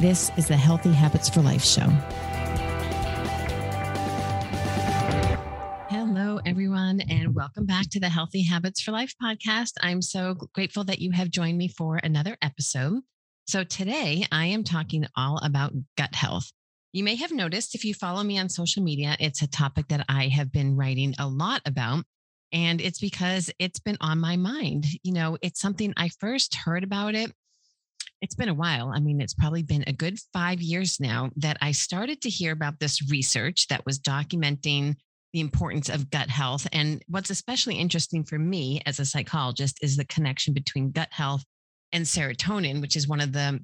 This is the Healthy Habits for Life show. Hello, everyone, and welcome back to the Healthy Habits for Life podcast. I'm so grateful that you have joined me for another episode. So, today I am talking all about gut health. You may have noticed if you follow me on social media, it's a topic that I have been writing a lot about. And it's because it's been on my mind. You know, it's something I first heard about it it's been a while. I mean, it's probably been a good five years now that I started to hear about this research that was documenting the importance of gut health. And what's especially interesting for me as a psychologist is the connection between gut health and serotonin, which is one of the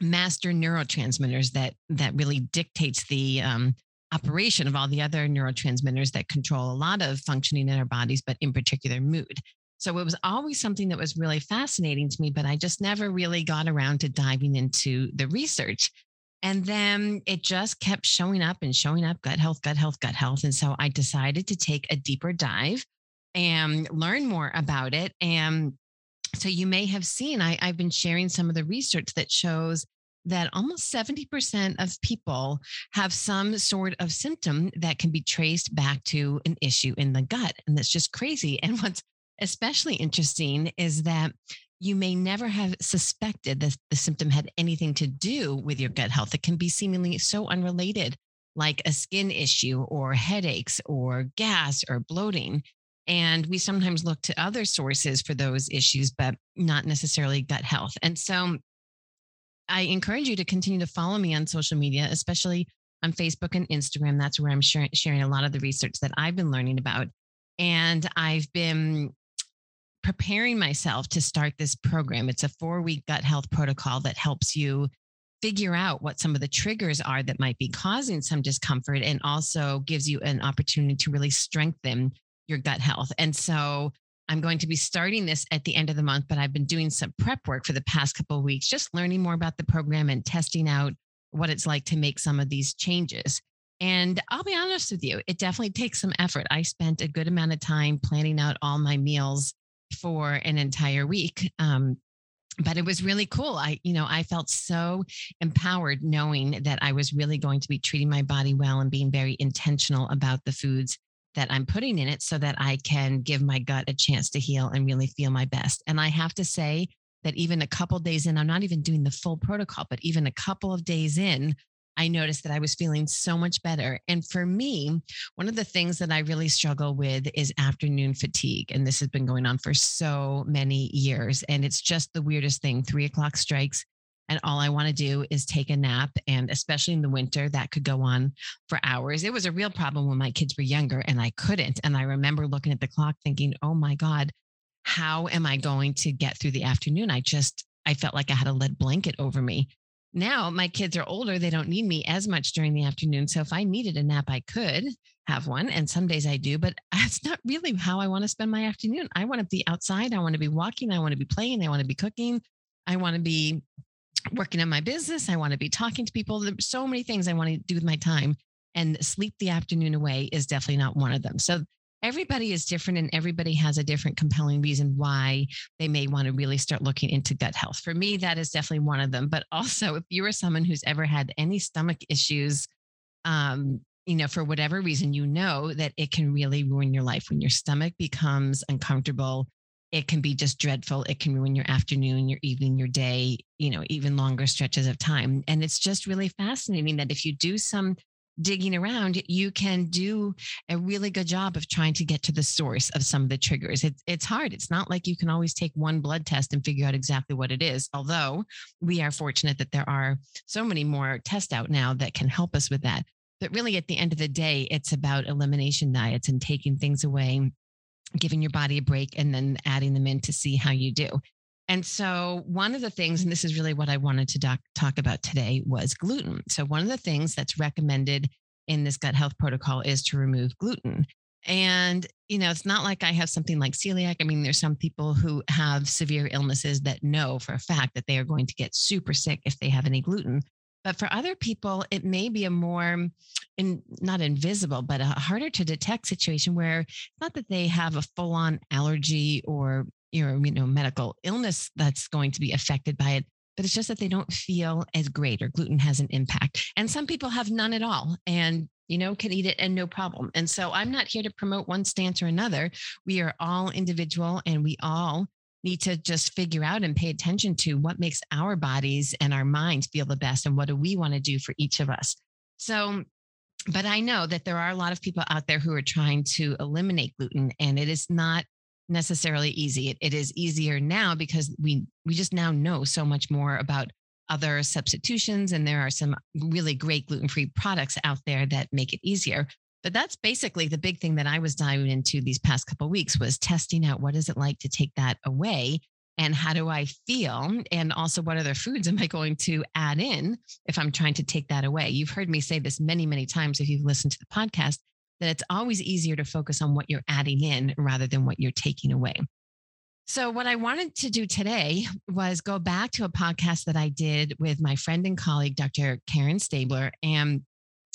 master neurotransmitters that that really dictates the um, operation of all the other neurotransmitters that control a lot of functioning in our bodies, but in particular mood. So it was always something that was really fascinating to me, but I just never really got around to diving into the research. And then it just kept showing up and showing up gut health, gut health, gut health. And so I decided to take a deeper dive and learn more about it. And so you may have seen, I, I've been sharing some of the research that shows that almost 70% of people have some sort of symptom that can be traced back to an issue in the gut. And that's just crazy. And what's especially interesting is that you may never have suspected that the symptom had anything to do with your gut health. It can be seemingly so unrelated, like a skin issue or headaches or gas or bloating. And we sometimes look to other sources for those issues, but not necessarily gut health. And so I encourage you to continue to follow me on social media, especially on Facebook and Instagram. That's where I'm sharing, a lot of the research that I've been learning about. And I've been preparing myself to start this program. It's a four week gut health protocol that helps you figure out what some of the triggers are that might be causing some discomfort and also gives you an opportunity to really strengthen your gut health. And so I'm going to be starting this at the end of the month, but I've been doing some prep work for the past couple of weeks, just learning more about the program and testing out what it's like to make some of these changes. And I'll be honest with you, it definitely takes some effort. I spent a good amount of time planning out all my meals for an entire week. Um, but it was really cool. I, you know, I felt so empowered knowing that I was really going to be treating my body well and being very intentional about the foods that I'm putting in it so that I can give my gut a chance to heal and really feel my best. And I have to say that even a couple days in, I'm not even doing the full protocol, but even a couple of days in, I noticed that I was feeling so much better. And for me, one of the things that I really struggle with is afternoon fatigue. And this has been going on for so many years. And it's just the weirdest thing. Three o'clock strikes. And all I want to do is take a nap. And especially in the winter, that could go on for hours. It was a real problem when my kids were younger and I couldn't. And I remember looking at the clock thinking, oh my God, how am I going to get through the afternoon? I just, I felt like I had a lead blanket over me now my kids are older they don't need me as much during the afternoon. So if i needed a nap i could have one and some days i do but that's not really how i want to spend my afternoon. I want to be outside i want to be walking i want to be playing i want to be cooking i want to be working on my business i want to be talking to people. There's so many things i want to do with my time and sleep the afternoon away is definitely not one of them. So everybody is different and everybody has a different compelling reason why they may want to really start looking into gut health. For me, that is definitely one of them. But also, if you are someone who's ever had any stomach issues, um, you know, for whatever reason, you know that it can really ruin your life when your stomach becomes uncomfortable. It can be just dreadful. It can ruin your afternoon, your evening, your day, you know, even longer stretches of time. And it's just really fascinating that if you do some digging around, you can do a really good job of trying to get to the source of some of the triggers. It's it's hard. It's not like you can always take one blood test and figure out exactly what it is. Although we are fortunate that there are so many more tests out now that can help us with that. But really, at the end of the day, it's about elimination diets and taking things away, giving your body a break, and then adding them in to see how you do. And so, one of the things, and this is really what I wanted to doc- talk about today, was gluten. So, one of the things that's recommended in this gut health protocol is to remove gluten. And, you know, it's not like I have something like celiac. I mean, there's some people who have severe illnesses that know for a fact that they are going to get super sick if they have any gluten. But for other people, it may be a more, in, not invisible, but a harder to detect situation where it's not that they have a full on allergy or your you know medical illness that's going to be affected by it but it's just that they don't feel as great or gluten has an impact and some people have none at all and you know can eat it and no problem and so i'm not here to promote one stance or another. We are all individual and we all need to just figure out and pay attention to what makes our bodies and our minds feel the best and what do we want to do for each of us. So but I know that there are a lot of people out there who are trying to eliminate gluten, and it is not necessarily easy. It, it is easier now because we we just now know so much more about other substitutions, and there are some really great gluten free products out there that make it easier. But that's basically the big thing that I was diving into these past couple weeks was testing out what is it like to take that away and how do I feel? And also, what other foods am I going to add in if I'm trying to take that away? You've heard me say this many, many times if you've listened to the podcast that it's always easier to focus on what you're adding in rather than what you're taking away. So, what I wanted to do today was go back to a podcast that I did with my friend and colleague, Dr. Karen Stabler. And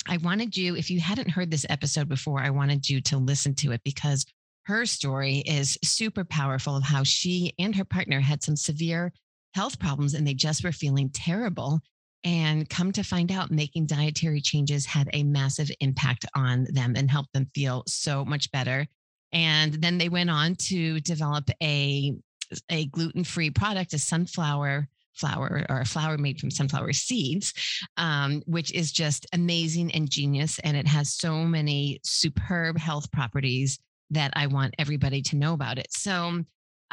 I wanted you, if you hadn't heard this episode before, I wanted you to listen to it because her story is super powerful of how she and her partner had some severe health problems and they just were feeling terrible. And come to find out, making dietary changes had a massive impact on them and helped them feel so much better. And then they went on to develop a, a gluten free product, a sunflower flour or a flour made from sunflower seeds, um, which is just amazing and genius. And it has so many superb health properties that I want everybody to know about it. So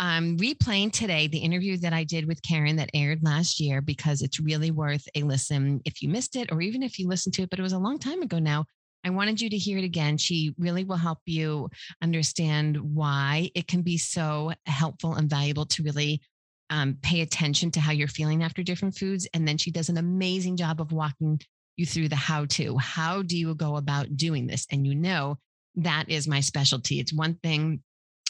I'm replaying today the interview that I did with Karen that aired last year because it's really worth a listen if you missed it, or even if you listened to it, but it was a long time ago now. I wanted you to hear it again. She really will help you understand why it can be so helpful and valuable to really um, pay attention to how you're feeling after different foods. And then she does an amazing job of walking you through the how to. How do you go about doing this? And you know, that is my specialty. It's one thing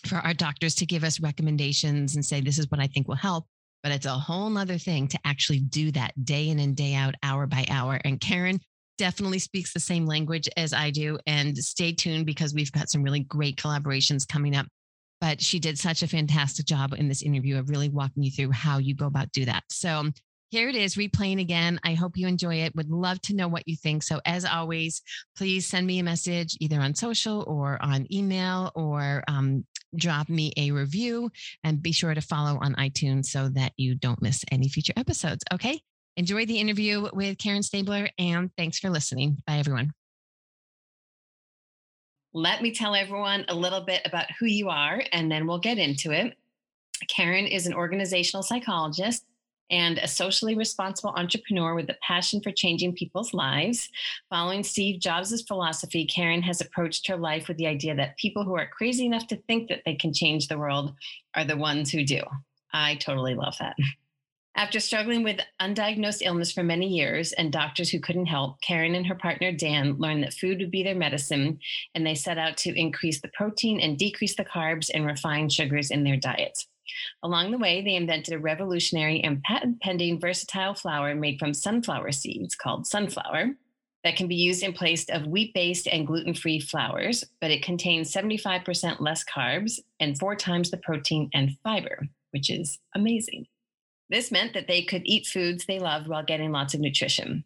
for our doctors to give us recommendations and say, this is what I think will help. But it's a whole nother thing to actually do that day in and day out, hour by hour. And Karen definitely speaks the same language as I do. And stay tuned because we've got some really great collaborations coming up. But she did such a fantastic job in this interview of really walking you through how you go about do that. So here it is, replaying again. I hope you enjoy it. Would love to know what you think. So, as always, please send me a message either on social or on email or um, drop me a review and be sure to follow on iTunes so that you don't miss any future episodes. Okay. Enjoy the interview with Karen Stabler and thanks for listening. Bye, everyone. Let me tell everyone a little bit about who you are and then we'll get into it. Karen is an organizational psychologist and a socially responsible entrepreneur with a passion for changing people's lives. Following Steve Jobs' philosophy, Karen has approached her life with the idea that people who are crazy enough to think that they can change the world are the ones who do. I totally love that. After struggling with undiagnosed illness for many years and doctors who couldn't help, Karen and her partner Dan learned that food would be their medicine, and they set out to increase the protein and decrease the carbs and refined sugars in their diets. Along the way, they invented a revolutionary and patent pending versatile flour made from sunflower seeds called Sunflour that can be used in place of wheat based and gluten free flours, but it contains 75% less carbs and four times the protein and fiber, which is amazing. This meant that they could eat foods they loved while getting lots of nutrition.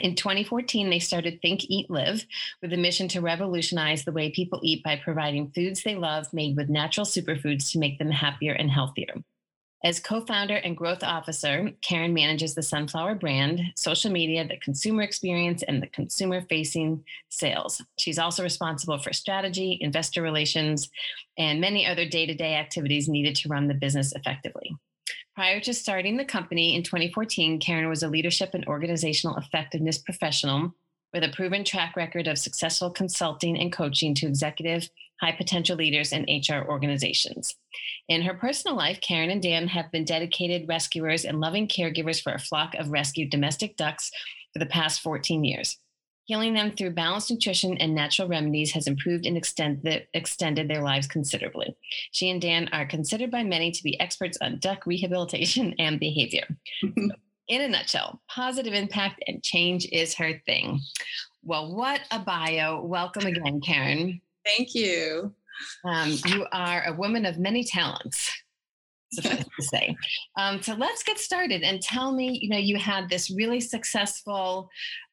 In 2014, they started Think, Eat, Live with a mission to revolutionize the way people eat by providing foods they love made with natural superfoods to make them happier and healthier. As co founder and growth officer, Karen manages the Sunflour brand, social media, the consumer experience, and the consumer facing sales. She's also responsible for strategy, investor relations, and many other day to day activities needed to run the business effectively. Prior to starting the company in 2014, Karen was a leadership and organizational effectiveness professional with a proven track record of successful consulting and coaching to executive high potential leaders and HR organizations. In her personal life, Karen and Dan have been dedicated rescuers and loving caregivers for a flock of rescued domestic ducks for the past 14 years. Healing them through balanced nutrition and natural remedies has improved and extended, extended their lives considerably. She and Dan are considered by many to be experts on duck rehabilitation and behavior. in a nutshell, positive impact and change is her thing. Well, what a bio. Welcome again, Karen. Thank you. Um, you are a woman of many talents. to say. Um, so let's get started and tell me, you know, you had this really successful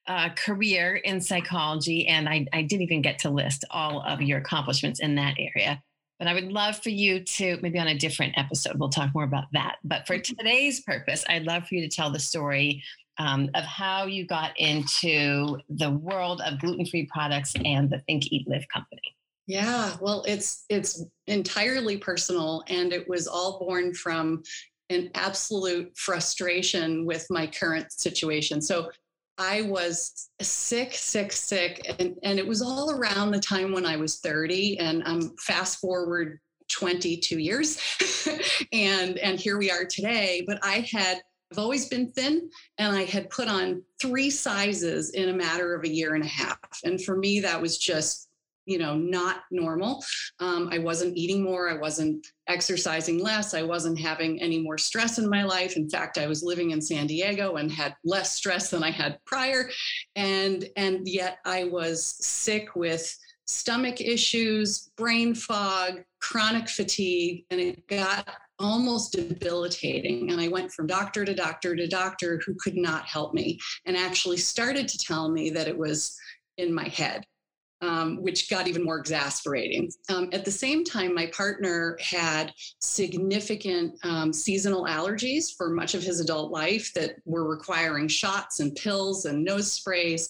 uh, career in psychology, and I, I didn't even get to list all of your accomplishments in that area. But I would love for you to, maybe on a different episode, we'll talk more about that. But for mm-hmm. today's purpose, I'd love for you to tell the story um, of how you got into the world of gluten-free products and the Think Eat Live company. Yeah, well, it's it's entirely personal, and it was all born from an absolute frustration with my current situation. So I was sick, sick, sick. And, and it was all around the time when I was 30. And I'm fast forward 22 years. and, and here we are today. But I had, I've always been thin and I had put on three sizes in a matter of a year and a half. And for me, that was just you know not normal. Um, i wasn't eating more i wasn't exercising less i wasn't having any more stress in my life. In fact i was living in san diego and had less stress than i had prior. And and yet i was sick with stomach issues brain fog chronic fatigue and it got almost debilitating. And I went from doctor to doctor to doctor who could not help me and actually started to tell me that it was in my head um, which got even more exasperating. Um, at the same time, my partner had significant um, seasonal allergies for much of his adult life that were requiring shots and pills and nose sprays.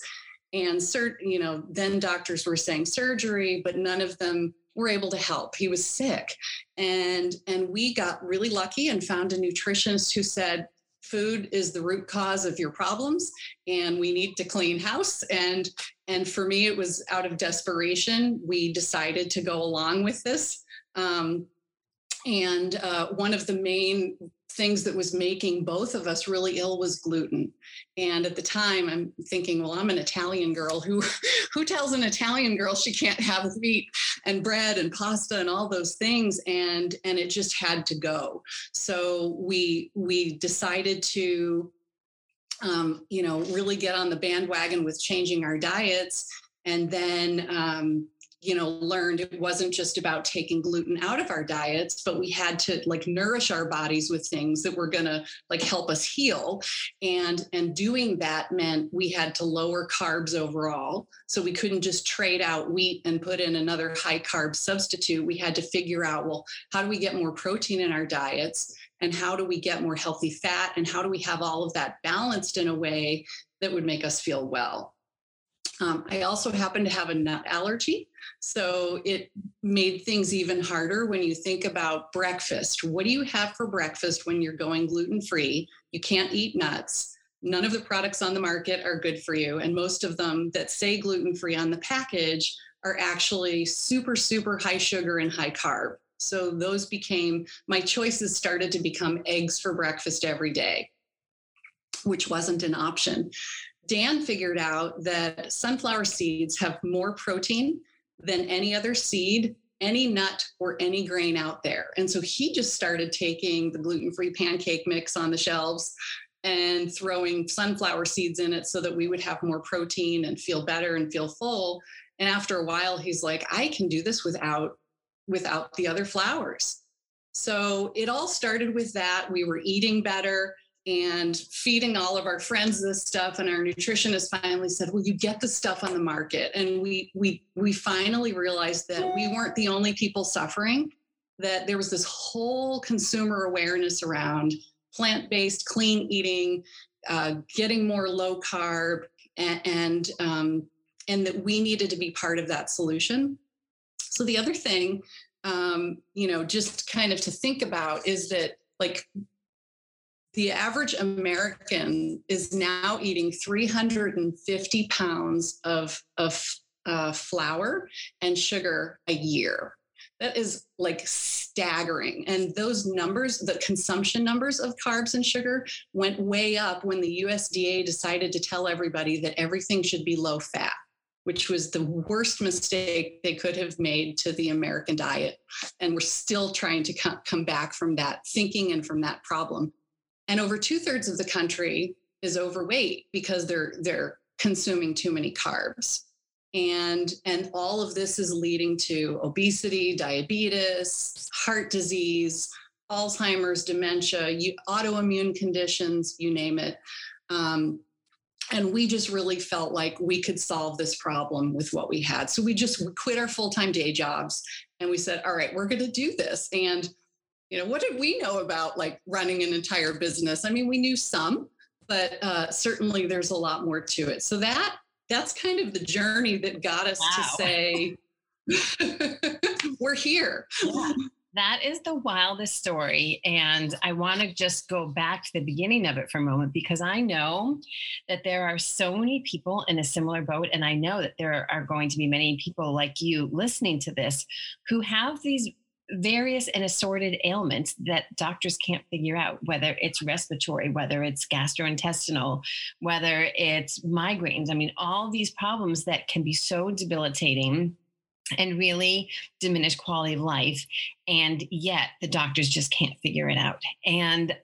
And cert, you know, then doctors were saying surgery, but none of them were able to help. He was sick, and and we got really lucky and found a nutritionist who said, food is the root cause of your problems and we need to clean house and and for me it was out of desperation we decided to go along with this um, and uh, one of the main things that was making both of us really ill was gluten. And at the time, I'm thinking, well, I'm an Italian girl. Who who tells an Italian girl she can't have wheat and bread and pasta and all those things? And and it just had to go. So we we decided to um, you know really get on the bandwagon with changing our diets and then um, you know learned it wasn't just about taking gluten out of our diets but we had to like nourish our bodies with things that were going to like help us heal. And and doing that meant we had to lower carbs overall. So we couldn't just trade out wheat and put in another high carb substitute. We had to figure out well how do we get more protein in our diets? And how do we get more healthy fat? And how do we have all of that balanced in a way that would make us feel well um, I also happen to have a nut allergy. So it made things even harder when you think about breakfast. What do you have for breakfast when you're going gluten free? You can't eat nuts. None of the products on the market are good for you. And most of them that say gluten free on the package are actually super, super high sugar and high carb. So those became my choices started to become eggs for breakfast every day, which wasn't an option. Dan figured out that sunflower seeds have more protein than any other seed, any nut, or any grain out there. And so he just started taking the gluten free pancake mix on the shelves and throwing sunflower seeds in it so that we would have more protein and feel better and feel full. And after a while, he's like, I can do this without without the other flours. So it all started with that. We were eating better and feeding all of our friends this stuff and our nutritionist finally said well you get the stuff on the market and we we we finally realized that we weren't the only people suffering that there was this whole consumer awareness around plant based, clean eating, uh, getting more low carb, and and, um, and that we needed to be part of that solution. So the other thing, um, you know, just kind of to think about is that like the average American is now eating 350 pounds of, of uh, flour and sugar a year. That is like staggering. And those numbers, the consumption numbers of carbs and sugar, went way up when the USDA decided to tell everybody that everything should be low fat, which was the worst mistake they could have made to the American diet. And we're still trying to come back from that thinking and from that problem and over two thirds of the country is overweight because they're they're consuming too many carbs. And and all of this is leading to obesity diabetes heart disease alzheimer's dementia you, autoimmune conditions you name it. Um, and we just really felt like we could solve this problem with what we had. So we just quit our full-time day jobs and we said all right we're going to do this. And you know what did we know about like running an entire business i mean we knew some but uh, certainly there's a lot more to it so that that's kind of the journey that got us wow. to say we're here yeah. That is the wildest story. And I want to just go back to the beginning of it for a moment because I know that there are so many people in a similar boat. And I know that there are going to be many people like you listening to this who have these various and assorted ailments that doctors can't figure out, whether it's respiratory, whether it's gastrointestinal, whether it's migraines. I mean, all these problems that can be so debilitating and really diminish quality of life. And yet the doctors just can't figure it out. And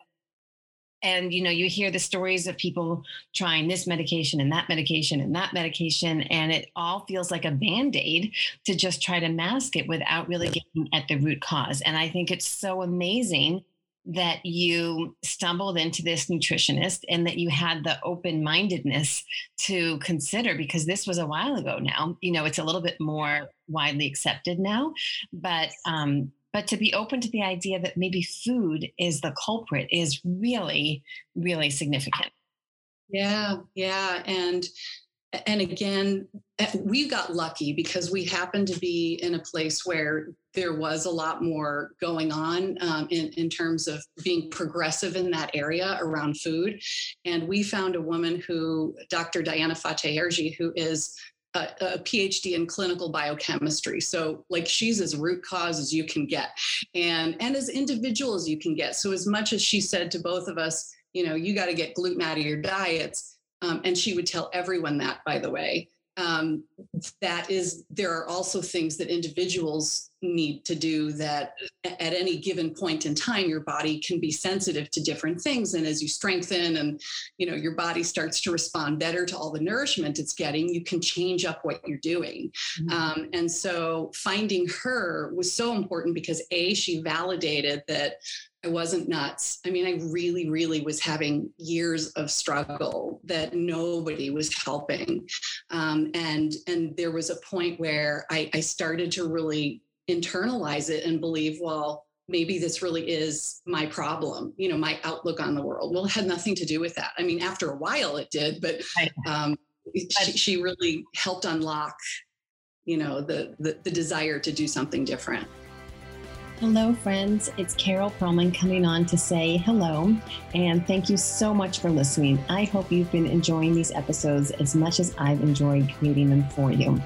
and you know you hear the stories of people trying this medication and that medication and that medication and it all feels like a band-aid to just try to mask it without really getting at the root cause. And i think it's so amazing that you stumbled into this nutritionist and that you had the open mindedness to consider because this was a while ago now. You know it's a little bit more widely accepted now but um, but to be open to the idea that maybe food is the culprit is really really significant. Yeah yeah and and again eh, we got lucky because we happened to be in a place where there was a lot more going on um, in, in terms of being progressive in that area around food. And we found a woman who dr diana fateh who is a, a, PhD in clinical biochemistry. So like she's as root cause as you can get and and as individual as you can get. So as much as she said to both of us, you know, you got to get gluten out of your diets. Um, and she would tell everyone that, by the way um, that is there are also things that individuals need to do that at any given point in time your body can be sensitive to different things and as you strengthen and you know your body starts to respond better to all the nourishment it's getting you can change up what you're doing mm-hmm. um, and so finding her was so important because a she validated that I wasn't nuts. I mean, I really, really was having years of struggle that nobody was helping, um, and and there was a point where I, I started to really internalize it and believe, well, maybe this really is my problem. You know, my outlook on the world. Well, it had nothing to do with that. I mean, after a while, it did, but um, she, she really helped unlock, you know, the, the the desire to do something different. Hello, friends. It's Carol Perlman coming on to say hello and thank you so much for listening. I hope you've been enjoying these episodes as much as I've enjoyed creating them for you.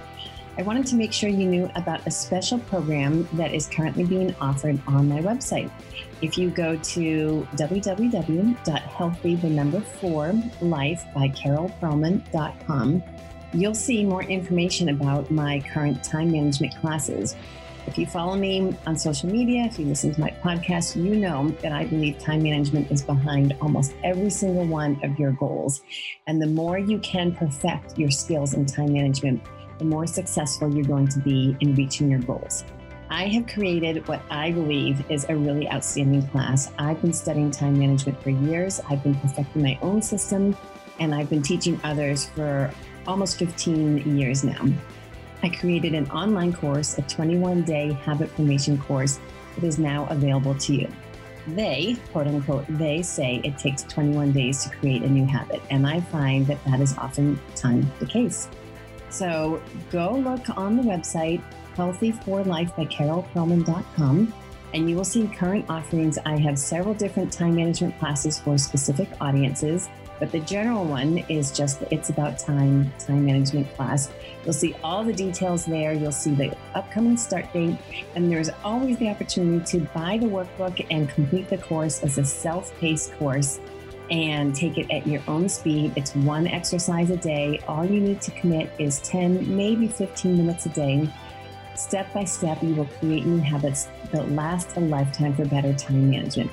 I wanted to make sure you knew about a special program that is currently being offered on my website. If you go to www.healthy, the number four, life by carolperlman.com, you'll see more information about my current time management classes if you follow me on social media, if you listen to my podcast, you know that I believe time management is behind almost every single one of your goals. And the more you can perfect your skills in time management, the more successful you're going to be in reaching your goals. I have created what I believe is a really outstanding class. I've been studying time management for years, I've been perfecting my own system, and I've been teaching others for almost 15 years now. I created an online course, a 21 day habit formation course that is now available to you. They, quote unquote, they say it takes 21 days to create a new habit. And I find that that is often oftentimes the case. So go look on the website, healthy4life by carolperlman.com, and you will see current offerings. I have several different time management classes for specific audiences but the general one is just the It's About Time time management class. You'll see all the details there. You'll see the upcoming start date. And there's always the opportunity to buy the workbook and complete the course as a self paced course and take it at your own speed. It's one exercise a day. All you need to commit is 10, maybe 15 minutes a day. Step by step, you will create new habits that last a lifetime for better time management.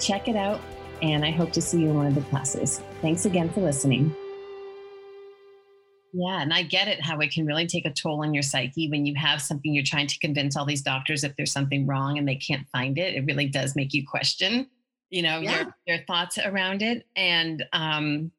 Check it out and I hope to see you in one of the classes. Thanks again for listening. Yeah, and I get it how it can really take a toll on your psyche when you have something you're trying to convince all these doctors if there's something wrong and they can't find it. It really does make you question, you know, yeah. your your thoughts around it. And um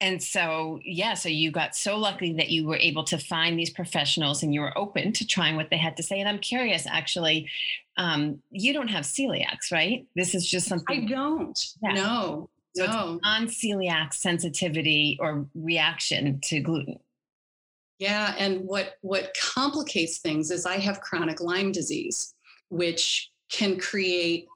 and so yeah, so you got so lucky that you were able to find these professionals and you were open to trying what they had to say. And I'm curious actually, um, you don't have celiacs, right? This is just something I don't. Yeah. No. So no. non-celiac sensitivity or reaction to gluten. Yeah, and what what complicates things is I have chronic Lyme disease, which can create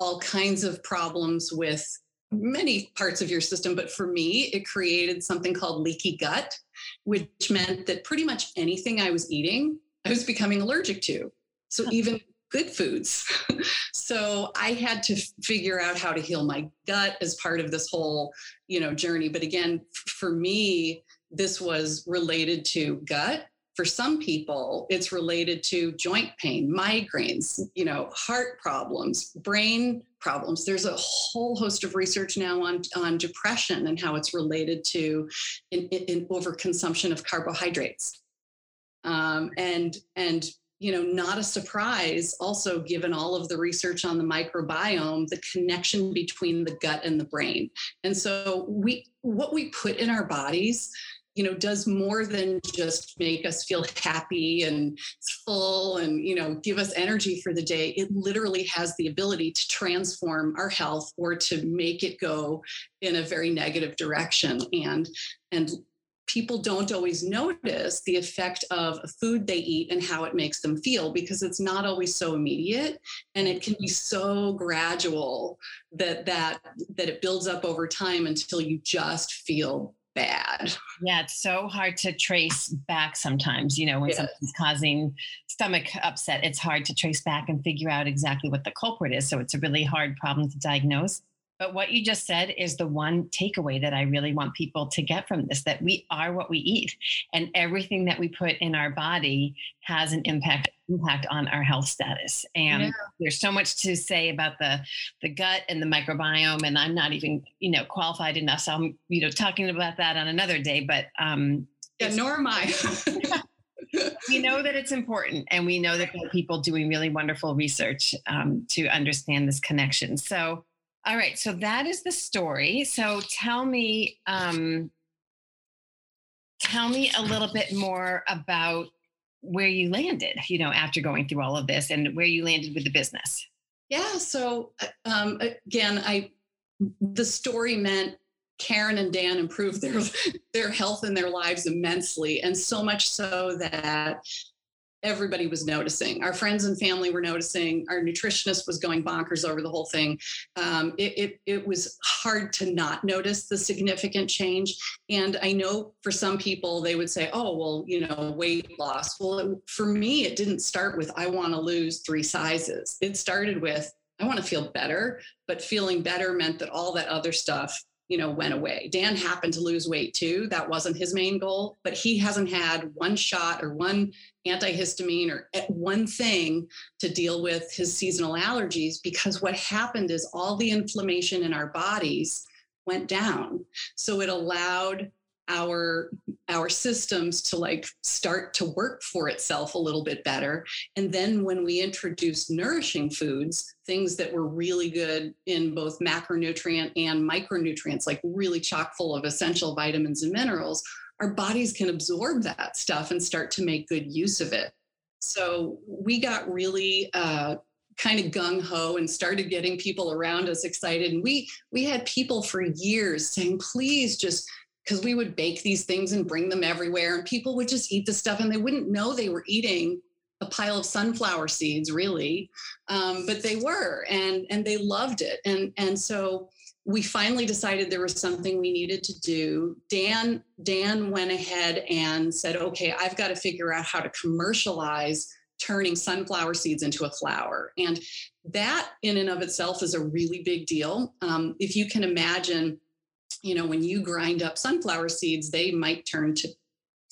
all kinds of problems with many parts of your system. But for me, it created something called leaky gut, which meant that pretty much anything I was eating, I was becoming allergic to. So even good foods. so I had to figure out how to heal my gut as part of this whole, you know, journey. But again, for me, this was related to gut. For some people, it's related to joint pain, migraines, you know, heart problems, brain problems. There's a whole host of research now on, on depression and how it's related to in, in overconsumption of carbohydrates. Um, and and you know, not a surprise, also given all of the research on the microbiome, the connection between the gut and the brain. And so we what we put in our bodies you know does more than just make us feel happy and full and you know give us energy for the day it literally has the ability to transform our health or to make it go in a very negative direction and and people don't always notice the effect of a food they eat and how it makes them feel because it's not always so immediate and it can be so gradual that that that it builds up over time until you just feel bad. Yeah, it's so hard to trace back sometimes, you know, when something's causing stomach upset, it's hard to trace back and figure out exactly what the culprit is. So it's a really hard problem to diagnose. But what you just said is the one takeaway that I really want people to get from this that we are what we eat, and everything that we put in our body has an impact impact on our health status. And yeah. there's so much to say about the the gut and the microbiome, and I'm not even you know qualified enough, so I'm you know talking about that on another day. But um, yeah, nor am I. we know that it's important, and we know that there are people doing really wonderful research um, to understand this connection. So all right. So that is the story. So tell me, um, tell me a little bit more about where you landed, you know, after going through all of this and where you landed with the business. Yeah. So uh, um, again, I, the story meant Karen and Dan improved their their health and their lives immensely, and so much so that everybody was noticing. Our friends and family were noticing. Our nutritionist was going bonkers over the whole thing. Um, it, it, it was hard to not notice the significant change. And I know for some people, they would say, oh, well, you know, weight loss. Well, it, for me, it didn't start with, I want to lose three sizes. It started with, I want to feel better, but feeling better meant that all that other stuff you know, went away. Dan happened to lose weight too. That wasn't his main goal, but he hasn't had one shot or one antihistamine or one thing to deal with his seasonal allergies because what happened is all the inflammation in our bodies went down. So it allowed our our systems to like start to work for itself a little bit better and then when we introduced nourishing foods things that were really good in both macronutrient and micronutrients like really chock full of essential vitamins and minerals our bodies can absorb that stuff and start to make good use of it So we got really uh, kind of gung ho and started getting people around us excited. And we we had people for years saying, please just because we would bake these things and bring them everywhere, and people would just eat the stuff and they wouldn't know they were eating a pile of sunflower seeds, really, um, but they were, and and they loved it, and and so we finally decided there was something we needed to do. Dan Dan went ahead and said, okay, I've got to figure out how to commercialize turning sunflower seeds into a flour. And that, in and of itself, is a really big deal. Um, if you can imagine, you know, when you grind up sunflower seeds, they might turn to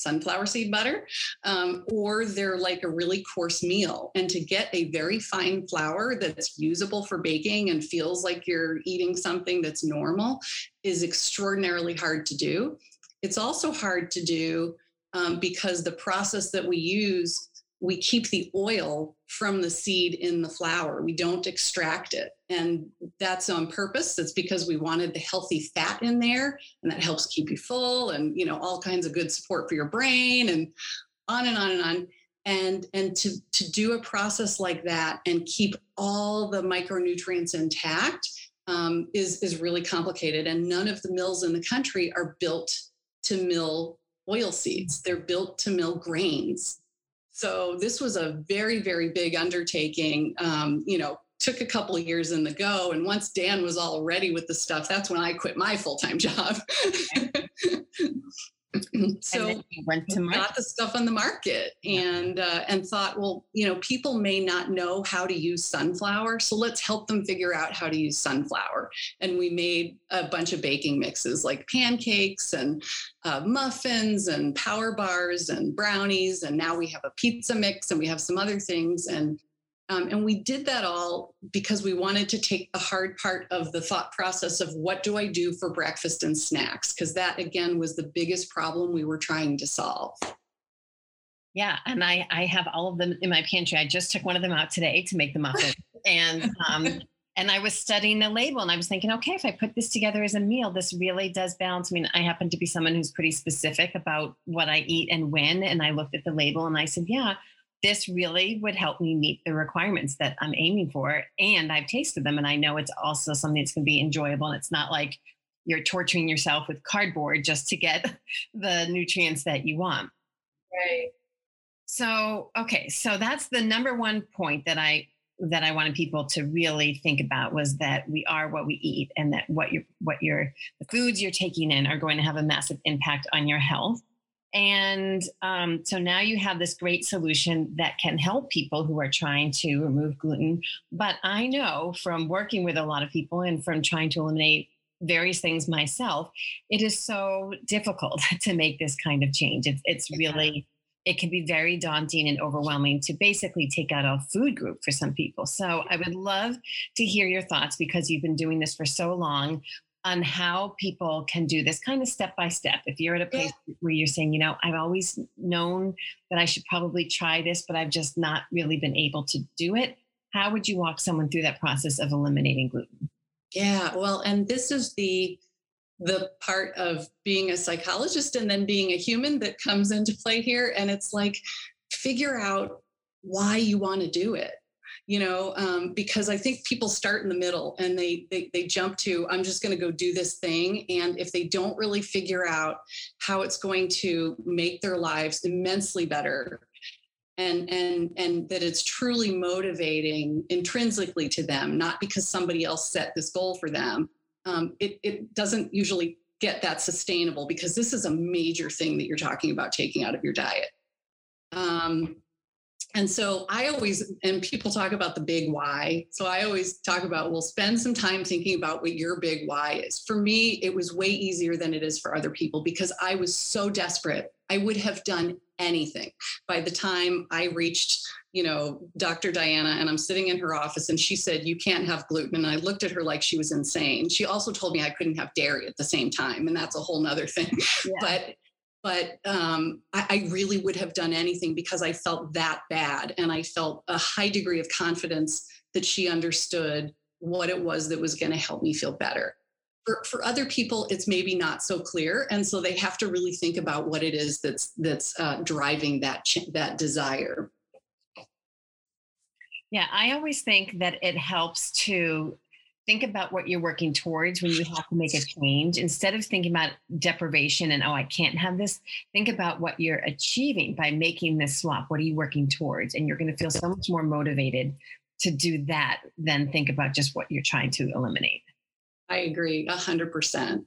sunflower seed butter, um, or they're like a really coarse meal. And to get a very fine flour that's usable for baking and feels like you're eating something that's normal is extraordinarily hard to do. It's also hard to do um, because the process that we use we keep the oil from the seed in the flour. We don't extract it. And that's on purpose. It's because we wanted the healthy fat in there and that helps keep you full and you know all kinds of good support for your brain and on and on and on. And and to to do a process like that and keep all the micronutrients intact um, is is really complicated. And none of the mills in the country are built to mill oil seeds. They're built to mill grains so this was a very, very big undertaking. Um, you know, took a couple of years in the go. And once Dan was all ready with the stuff, that's when I quit my full time job. so went to market. got the stuff on the market and uh, and thought well you know people may not know how to use sunflower so let's help them figure out how to use sunflower and we made a bunch of baking mixes like pancakes and uh, muffins and power bars and brownies and now we have a pizza mix and we have some other things and um, and we did that all because we wanted to take the hard part of the thought process of what do I do for breakfast and snacks? Because that, again, was the biggest problem we were trying to solve. Yeah, and I I have all of them in my pantry. I just took one of them out today to make the muffin, and um, and I was studying the label, and I was thinking, okay, if I put this together as a meal, this really does balance. I mean, I happen to be someone who's pretty specific about what I eat and when, and I looked at the label and I said, yeah, this really would help me meet the requirements that I'm aiming for. And I've tasted them and I know it's also something that's going to be enjoyable. And it's not like you're torturing yourself with cardboard just to get the nutrients that you want. Right. So, okay. So that's the number one point that I that I wanted people to really think about was that we are what we eat and that what you're what you're the foods you're taking in are going to have a massive impact on your health. And um, so now you have this great solution that can help people who are trying to remove gluten. But I know from working with a lot of people and from trying to eliminate various things myself, it is so difficult to make this kind of change. It's, it's really, it can be very daunting and overwhelming to basically take out a food group for some people. So I would love to hear your thoughts because you've been doing this for so long on how people can do this kind of step by step. If you're at a place yeah. where you're saying, you know, I've always known that I should probably try this, but I've just not really been able to do it, how would you walk someone through that process of eliminating gluten? Yeah, well, and this is the the part of being a psychologist and then being a human that comes into play here and it's like figure out why you want to do it you know um, because i think people start in the middle and they they, they jump to i'm just going to go do this thing. And if they don't really figure out how it's going to make their lives immensely better and and and that it's truly motivating intrinsically to them not because somebody else set this goal for them um, it, it doesn't usually get that sustainable because this is a major thing that you're talking about taking out of your diet. Um, and so I always, and people talk about the big why. So I always talk about, well, spend some time thinking about what your big why is. For me, it was way easier than it is for other people because I was so desperate. I would have done anything. By the time I reached, you know, Dr. Diana, and I'm sitting in her office, and she said, You can't have gluten. And I looked at her like she was insane. She also told me I couldn't have dairy at the same time. And that's a whole nother thing. Yeah. But but um, I, I, really would have done anything because I felt that bad. And I felt a high degree of confidence that she understood what it was that was going to help me feel better. For, for other people, it's maybe not so clear. And so they have to really think about what it is that's, that's uh, driving that, ch- that desire. Yeah, I always think that it helps to think about what you're working towards when you have to make a change. Instead of thinking about deprivation and oh i can't have this think about what you're achieving by making this swap. What are you working towards? And you're going to feel so much more motivated to do that than think about just what you're trying to eliminate. I agree 100%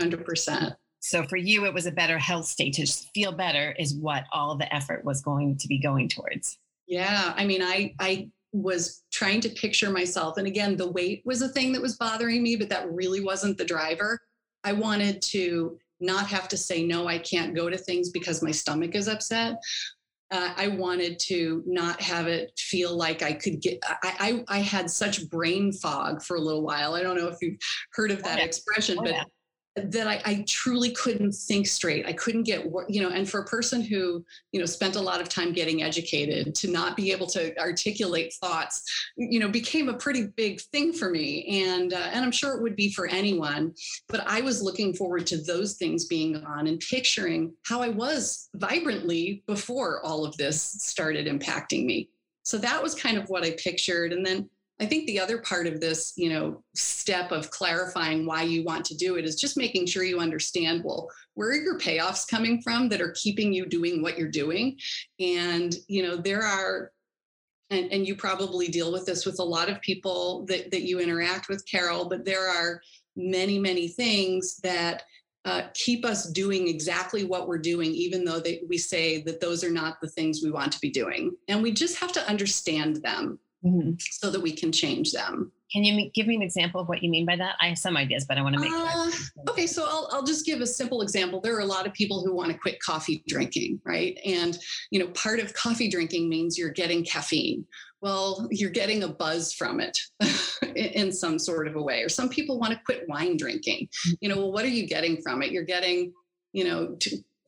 100% so for you it was a better health state. To feel better is what all the effort was going to be going towards. Yeah i mean i i was trying to picture myself. And again, the weight was a thing that was bothering me, but that really wasn't the driver. I wanted to not have to say, no, I can't go to things because my stomach is upset. Uh, I wanted to not have it feel like I could get. I, I, I had such brain fog for a little while. I don't know if you've heard of that oh, yeah. expression, oh, but yeah that I, I, truly couldn't think straight. I couldn't get, you know, and for a person who, you know, spent a lot of time getting educated to not be able to articulate thoughts, you know, became a pretty big thing for me. And, uh, and I'm sure it would be for anyone, but I was looking forward to those things being on and picturing how I was vibrantly before all of this started impacting me. So that was kind of what I pictured. And then I think the other part of this, you know, step of clarifying why you want to do it is just making sure you understand, well, where are your payoffs coming from that are keeping you doing what you're doing? And, you know, there are and, and you probably deal with this with a lot of people that, that you interact with, Carol, but there are many, many things that uh, keep us doing exactly what we're doing, even though they, we say that those are not the things we want to be doing. And we just have to understand them mm-hmm. so that we can change them. Can you give me an example of what you mean by that? I have some ideas, but I want to make uh, Okay, so I'll, I'll just give a simple example. There are a lot of people who want to quit coffee drinking, right? And, you know, part of coffee drinking means you're getting caffeine. Well, you're getting a buzz from it in some sort of a way. Or some people want to quit wine drinking. Mm-hmm. You know, well, what are you getting from it? You're getting, you know,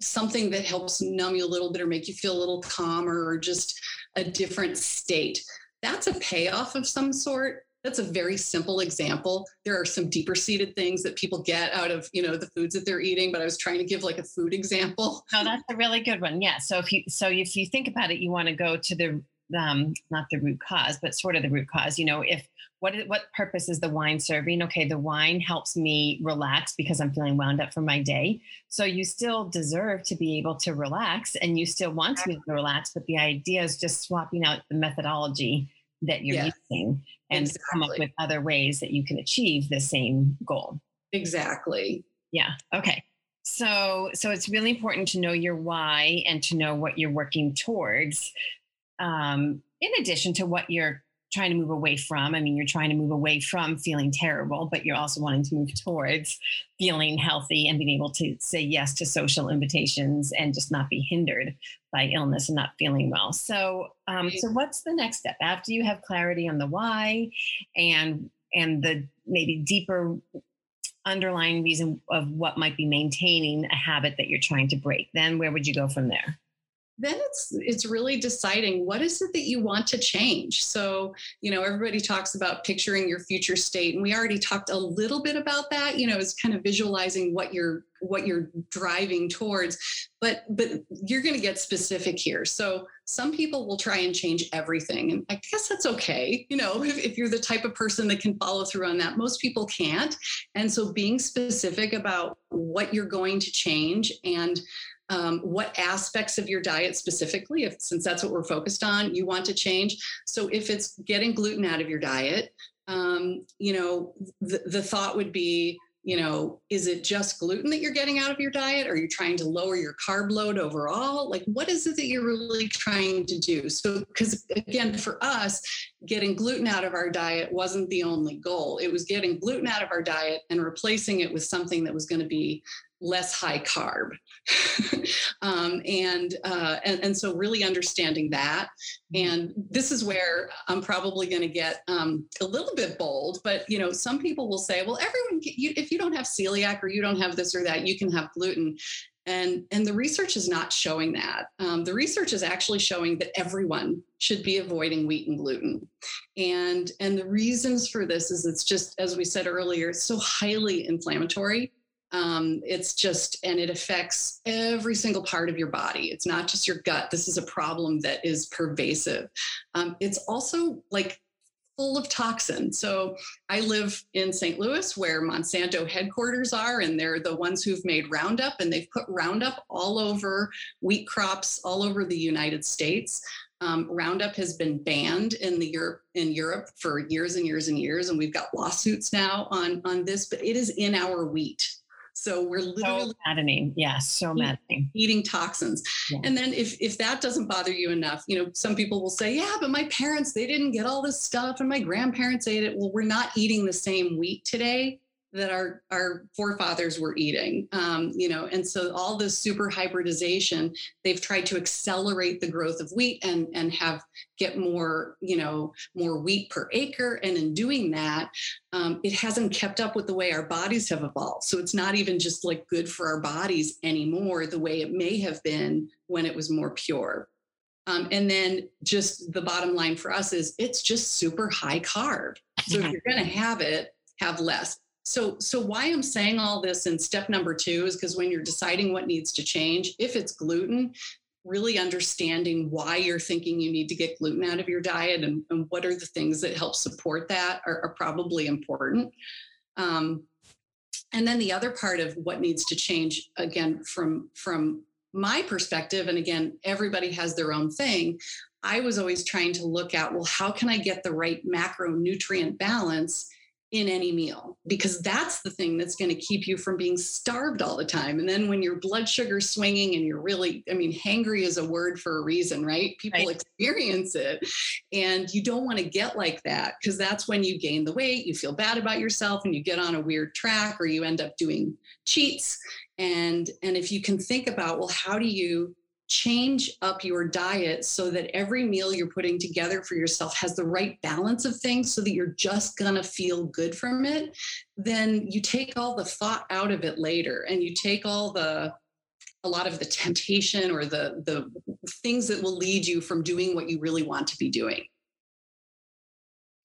something that helps numb you a little bit or make you feel a little calmer or just a different state that's a payoff of some sort. That's a very simple example. There are some deeper seated things that people get out of you know the foods that they're eating but i was trying to give like a food example. Oh that's a really good one. Yeah. So if you so if you think about it you want to go to the um, not the root cause but sort of the root cause you know if what what purpose is the wine serving okay the wine helps me relax because i'm feeling wound up for my day so you still deserve to be able to relax and you still want to be able to relax but the idea is just swapping out the methodology that you're yes, using and exactly. come up with other ways that you can achieve the same goal. Exactly. Yeah. Okay. So so it's really important to know your why and to know what you're working towards. Um, in addition to what you're trying to move away from. I mean, you're trying to move away from feeling terrible, but you're also wanting to move towards feeling healthy and being able to say yes to social invitations and just not be hindered by illness and not feeling well. So, um, so what's the next step after you have clarity on the why and and the maybe deeper underlying reason of what might be maintaining a habit that you're trying to break? Then where would you go from there? Then it's it's really deciding what is it that you want to change. So you know everybody talks about picturing your future state and we already talked a little bit about that you know it's kind of visualizing what you're what you're driving towards but but you're going to get specific here. So some people will try and change everything and i guess that's okay you know if, if you're the type of person that can follow through on that. Most people can't and so being specific about what you're going to change and um, what aspects of your diet specifically, if since that's what we're focused on, you want to change. So if it's getting gluten out of your diet, um, you know, the, the thought would be, you know, is it just gluten that you're getting out of your diet? Are you trying to lower your carb load overall? Like, what is it that you're really trying to do? So, because again, for us, getting gluten out of our diet wasn't the only goal. It was getting gluten out of our diet and replacing it with something that was going to be less high carb. um, and, uh, and, and so really understanding that. Mm-hmm. And this is where I'm probably going to get um, a little bit bold, but you know, some people will say, well, everyone, you, if you don't have celiac or you don't have this or that, you can have gluten. And, and the research is not showing that. Um, the research is actually showing that everyone should be avoiding wheat and gluten. And, and the reasons for this is it's just, as we said earlier, it's so highly inflammatory Um, it's just, and it affects every single part of your body. It's not just your gut. This is a problem that is pervasive. Um, it's also like full of toxin. So I live in St. Louis where Monsanto headquarters are, and they're the ones who've made Roundup, and they've put Roundup all over wheat crops all over the United States. Um, Roundup has been banned in the Europe in Europe for years and years and years, and we've got lawsuits now on on this. But it is in our wheat, so we're literally so maddening. Yeah, so maddening. Eating toxins. Yeah. And then if if that doesn't bother you enough, you know, some people will say, yeah, but my parents they didn't get all this stuff, and my grandparents ate it. Well, we're not eating the same wheat today that our our forefathers were eating um, you know and so all this super hybridization they've tried to accelerate the growth of wheat and and have get more you know more wheat per acre. And in doing that um, it hasn't kept up with the way our bodies have evolved. So it's not even just like good for our bodies anymore the way it may have been when it was more pure. Um, and then just the bottom line for us is it's just super high carb. So if you're going to have it have less so, so why I'm saying all this in step number two is because when you're deciding what needs to change, if it's gluten, really understanding why you're thinking you need to get gluten out of your diet and, and what are the things that help support that are, are probably important. Um, and then the other part of what needs to change, again, from from my perspective, and again, everybody has their own thing. I was always trying to look at, well, how can I get the right macronutrient balance in any meal because that's the thing that's going to keep you from being starved all the time. And then when your blood sugar's swinging and you're really, I mean, hangry is a word for a reason, right? People right. experience it and you don't want to get like that because that's when you gain the weight, you feel bad about yourself and you get on a weird track or you end up doing cheats. And and if you can think about, well, how do you change up your diet so that every meal you're putting together for yourself has the right balance of things so that you're just going to feel good from it, then you take all the thought out of it later and you take all the a lot of the temptation or the the things that will lead you from doing what you really want to be doing.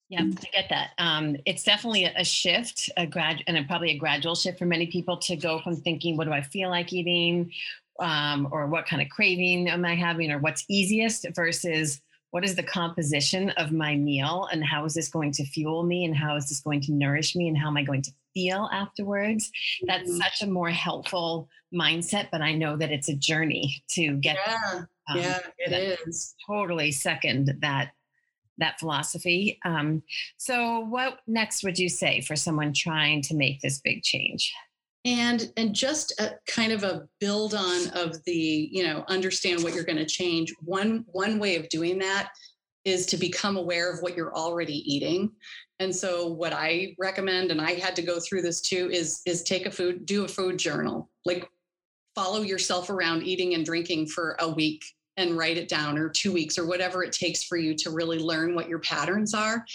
Yeah, I get that. Um, it's definitely a shift, a grad, and a, probably a gradual shift for many people to go from thinking, "What do I feel like eating?" Um, or what kind of craving am I having, or what's easiest versus what is the composition of my meal and how is this going to fuel me and how is this going to nourish me and how am I going to feel afterwards? Mm-hmm. That's such a more helpful mindset, but I know that it's a journey to get. Yeah, um, yeah, it is totally second that that philosophy. Um, so, what next would you say for someone trying to make this big change? And and just a kind of a build on of the you know understand what you're going to change. One one way of doing that is to become aware of what you're already eating. And so what i recommend and i had to go through this too is is take a food do a food journal. Like follow yourself around eating and drinking for a week and write it down or two weeks or whatever it takes for you to really learn what your patterns are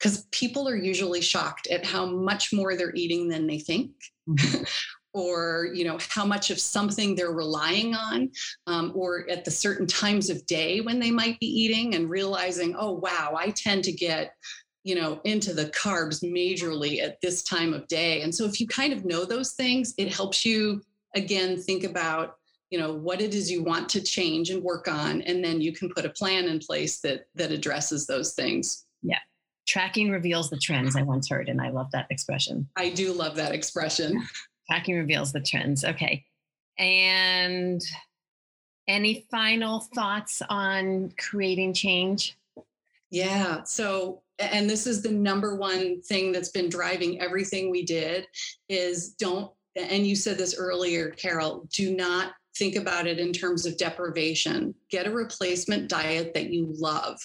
because people are usually shocked at how much more they're eating than they think mm-hmm. or you know how much of something they're relying on um, or at the certain times of day when they might be eating and realizing oh wow i tend to get you know into the carbs majorly at this time of day. And so if you kind of know those things it helps you again think about you know what it is you want to change and work on and then you can put a plan in place that that addresses those things. Yeah Tracking reveals the trends, I once heard, and I love that expression. I do love that expression. Tracking reveals the trends. Okay. And any final thoughts on creating change? Yeah. So, and this is the number one thing that's been driving everything we did is don't, and you said this earlier, Carol, do not think about it in terms of deprivation. Get a replacement diet that you love.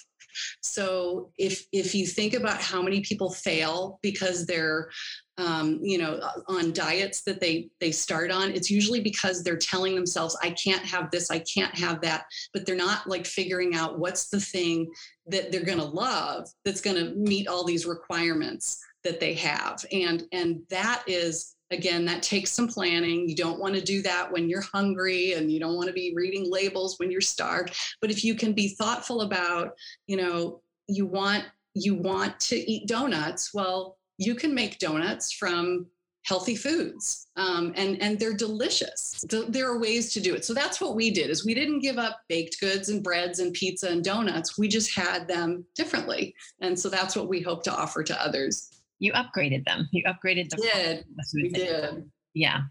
So if if you think about how many people fail because they're um, you know on diets that they they start on it's usually because they're telling themselves i can't have this i can't have that but they're not like figuring out what's the thing that they're going to love that's going to meet all these requirements that they have. And and that is again that takes some planning. You don't want to do that when you're hungry and you don't want to be reading labels when you're starved. But if you can be thoughtful about you know you want you want to eat donuts well you can make donuts from healthy foods um, and and they're delicious. There are ways to do it. So that's what we did is we didn't give up baked goods and breads and pizza and donuts. We just had them differently. And so that's what we hope to offer to others you upgraded them you upgraded the did. we did yeah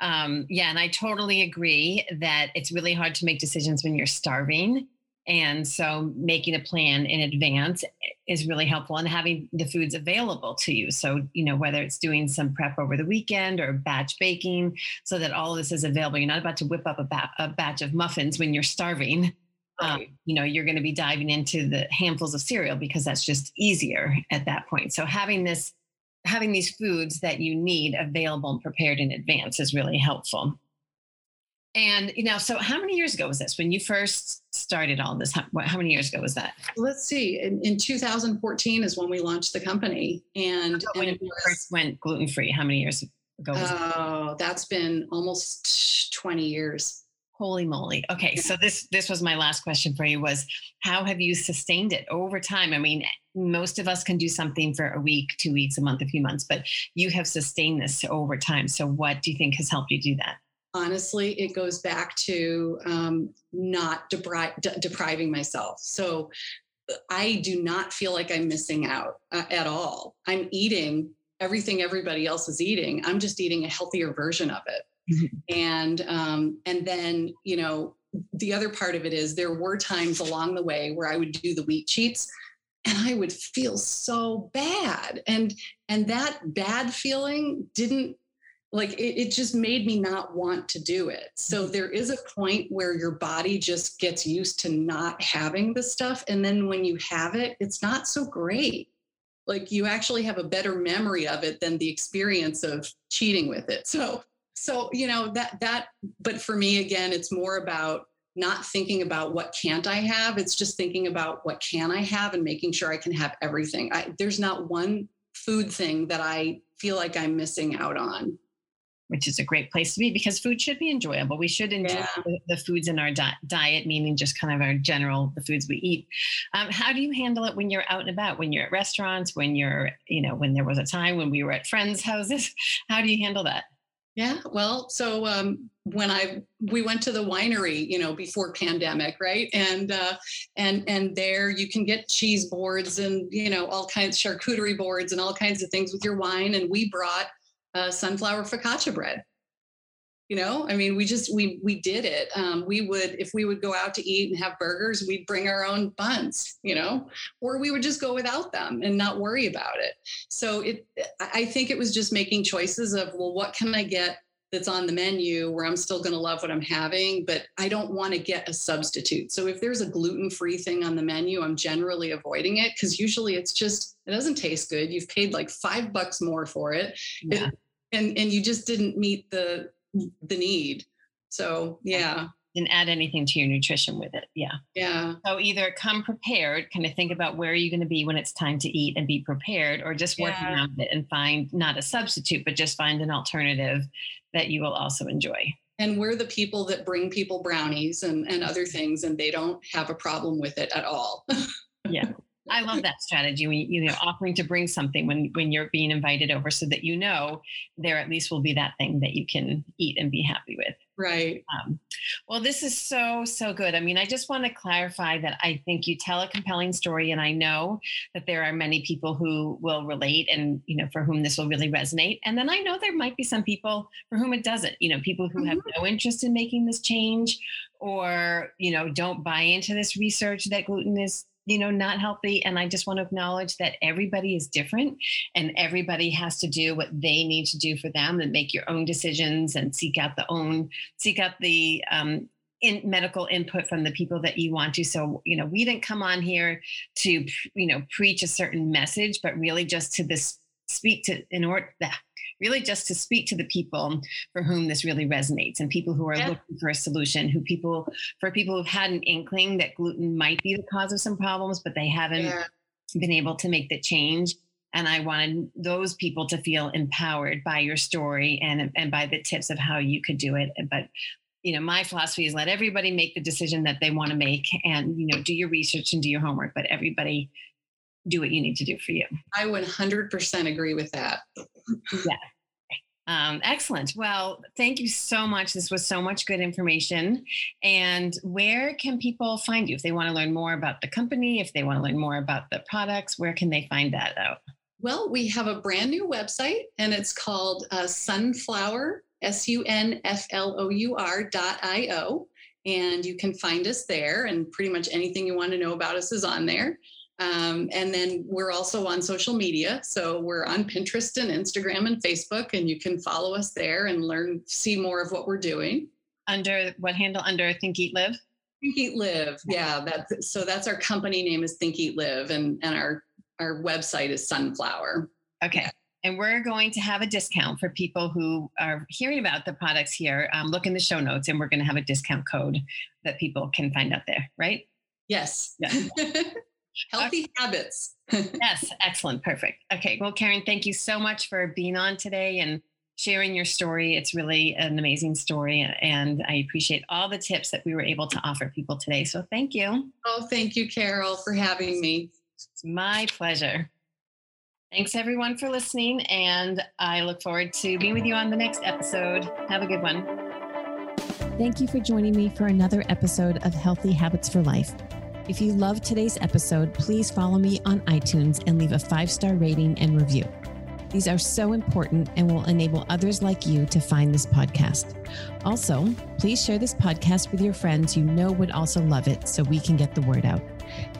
um, yeah and i totally agree that it's really hard to make decisions when you're starving and so making a plan in advance is really helpful and having the foods available to you. So, you know, whether it's doing some prep over the weekend or batch baking so that all of this is available. You're not about to whip up a, ba- a batch of muffins when you're starving. Um. You know, you're going to be diving into the handfuls of cereal because that's just easier at that point. So having this, having these foods that you need available and prepared in advance is really helpful. And you know, so how many years ago was this when you first started all this? How, how many years ago was that? Let's see. In, in 2014 is when we launched the company, and, when and you first went gluten free. How many years ago? oh, that? Oh, that's been almost 20 years. Holy moly. Okay, so this this was my last question for you was how have you sustained it over time? I mean, most of us can do something for a week, 2 weeks, a month, a few months, but you have sustained this over time. So what do you think has helped you do that? honestly, it goes back to um, not depri- de- depriving myself. So I do not feel like I'm missing out uh, at all. I'm eating everything everybody else is eating. I'm just eating a healthier version of it. Mm-hmm. And um, and then you know the other part of it is there were times along the way where I would do the wheat cheats and I would feel so bad. And and that bad feeling didn't like it, it, just made me not want to do it. So mm-hmm. there is a point where your body just gets used to not having the stuff. And then when you have it it's not so great. Like you actually have a better memory of it than the experience of cheating with it. So so you know that that but for me again it's more about not thinking about what can't i have it's just thinking about what can i have and making sure i can have everything I, there's not one food thing that i feel like i'm missing out on which is a great place to be because food should be enjoyable. We should enjoy yeah. the, the, foods in our di- diet, meaning just kind of our general the foods we eat. Um, how do you handle it when you're out and about? When you're at restaurants? When you're, you know, when there was a time when we were at friends' houses? How do you handle that? Yeah, well, so um, when I we went to the winery, you know, before pandemic, right? And uh, and and there you can get cheese boards and you know all kinds charcuterie boards and all kinds of things with your wine. And we brought uh, Sunflour focaccia bread you know i mean we just we we did it. Um, we would if we would go out to eat and have burgers we'd bring our own buns you know or we would just go without them and not worry about it. So it i think it was just making choices of well what can i get that's on the menu where i'm still going to love what i'm having but i don't want to get a substitute. So if there's a gluten-free thing on the menu i'm generally avoiding it because usually it's just it doesn't taste good. You've paid like five bucks more for it, yeah. it and and you just didn't meet the the need. So yeah. didn't add anything to your nutrition with it. Yeah. Yeah. So either come prepared kind of think about where are you going to be when it's time to eat and be prepared or just work yeah. around it and find not a substitute but just find an alternative that you will also enjoy. And we're the people that bring people brownies and, and other things and they don't have a problem with it at all. Yeah I love that strategy when you know offering to bring something when when you're being invited over so that you know there at least will be that thing that you can eat and be happy with. Right. Um, well, this is so so good. I mean, I just want to clarify that I think you tell a compelling story, and I know that there are many people who will relate, and you know for whom this will really resonate. And then I know there might be some people for whom it doesn't. You know, people who mm-hmm. have no interest in making this change, or you know don't buy into this research that gluten is you know not healthy and i just want to acknowledge that everybody is different and everybody has to do what they need to do for them and make your own decisions and seek out the own seek out the um, in medical input from the people that you want to. So you know we didn't come on here to you know preach a certain message but really just to this speak to in order really just to speak to the people for whom this really resonates and people who are yeah. looking for a solution who people for people who've had an inkling that gluten might be the cause of some problems but they haven't yeah. been able to make the change and i wanted those people to feel empowered by your story and and by the tips of how you could do it but you know my philosophy is let everybody make the decision that they want to make and you know do your research and do your homework but everybody do what you need to do for you. I 100% agree with that. yeah. Um, excellent. Well, thank you so much. This was so much good information. And where can people find you if they want to learn more about the company, if they want to learn more about the products? Where can they find that out? Well, we have a brand new website and it's called uh, Sunflour, S U N F L O U R dot I O. And you can find us there, and pretty much anything you want to know about us is on there. Um, and then we're also on social media. So we're on Pinterest and Instagram and Facebook, and you can follow us there and learn, see more of what we're doing. Under what handle? Under Think Eat Live? Think Eat Live. Yeah. That, so that's our company name is Think Eat Live, and, and our, our website is Sunflour. Okay. And we're going to have a discount for people who are hearing about the products here. Um, look in the show notes, and we're going to have a discount code that people can find out there, right? Yes. Yeah. Healthy okay. habits. yes, excellent. Perfect. Okay. Well, Karen, thank you so much for being on today and sharing your story. It's really an amazing story. And I appreciate all the tips that we were able to offer people today. So thank you. Oh, thank you, Carol, for having me. It's my pleasure. Thanks, everyone, for listening. And I look forward to being with you on the next episode. Have a good one. Thank you for joining me for another episode of Healthy Habits for Life. If you loved today's episode, please follow me on iTunes and leave a five star rating and review. These are so important and will enable others like you to find this podcast. Also, please share this podcast with your friends you know would also love it so we can get the word out.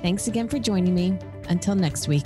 Thanks again for joining me. Until next week.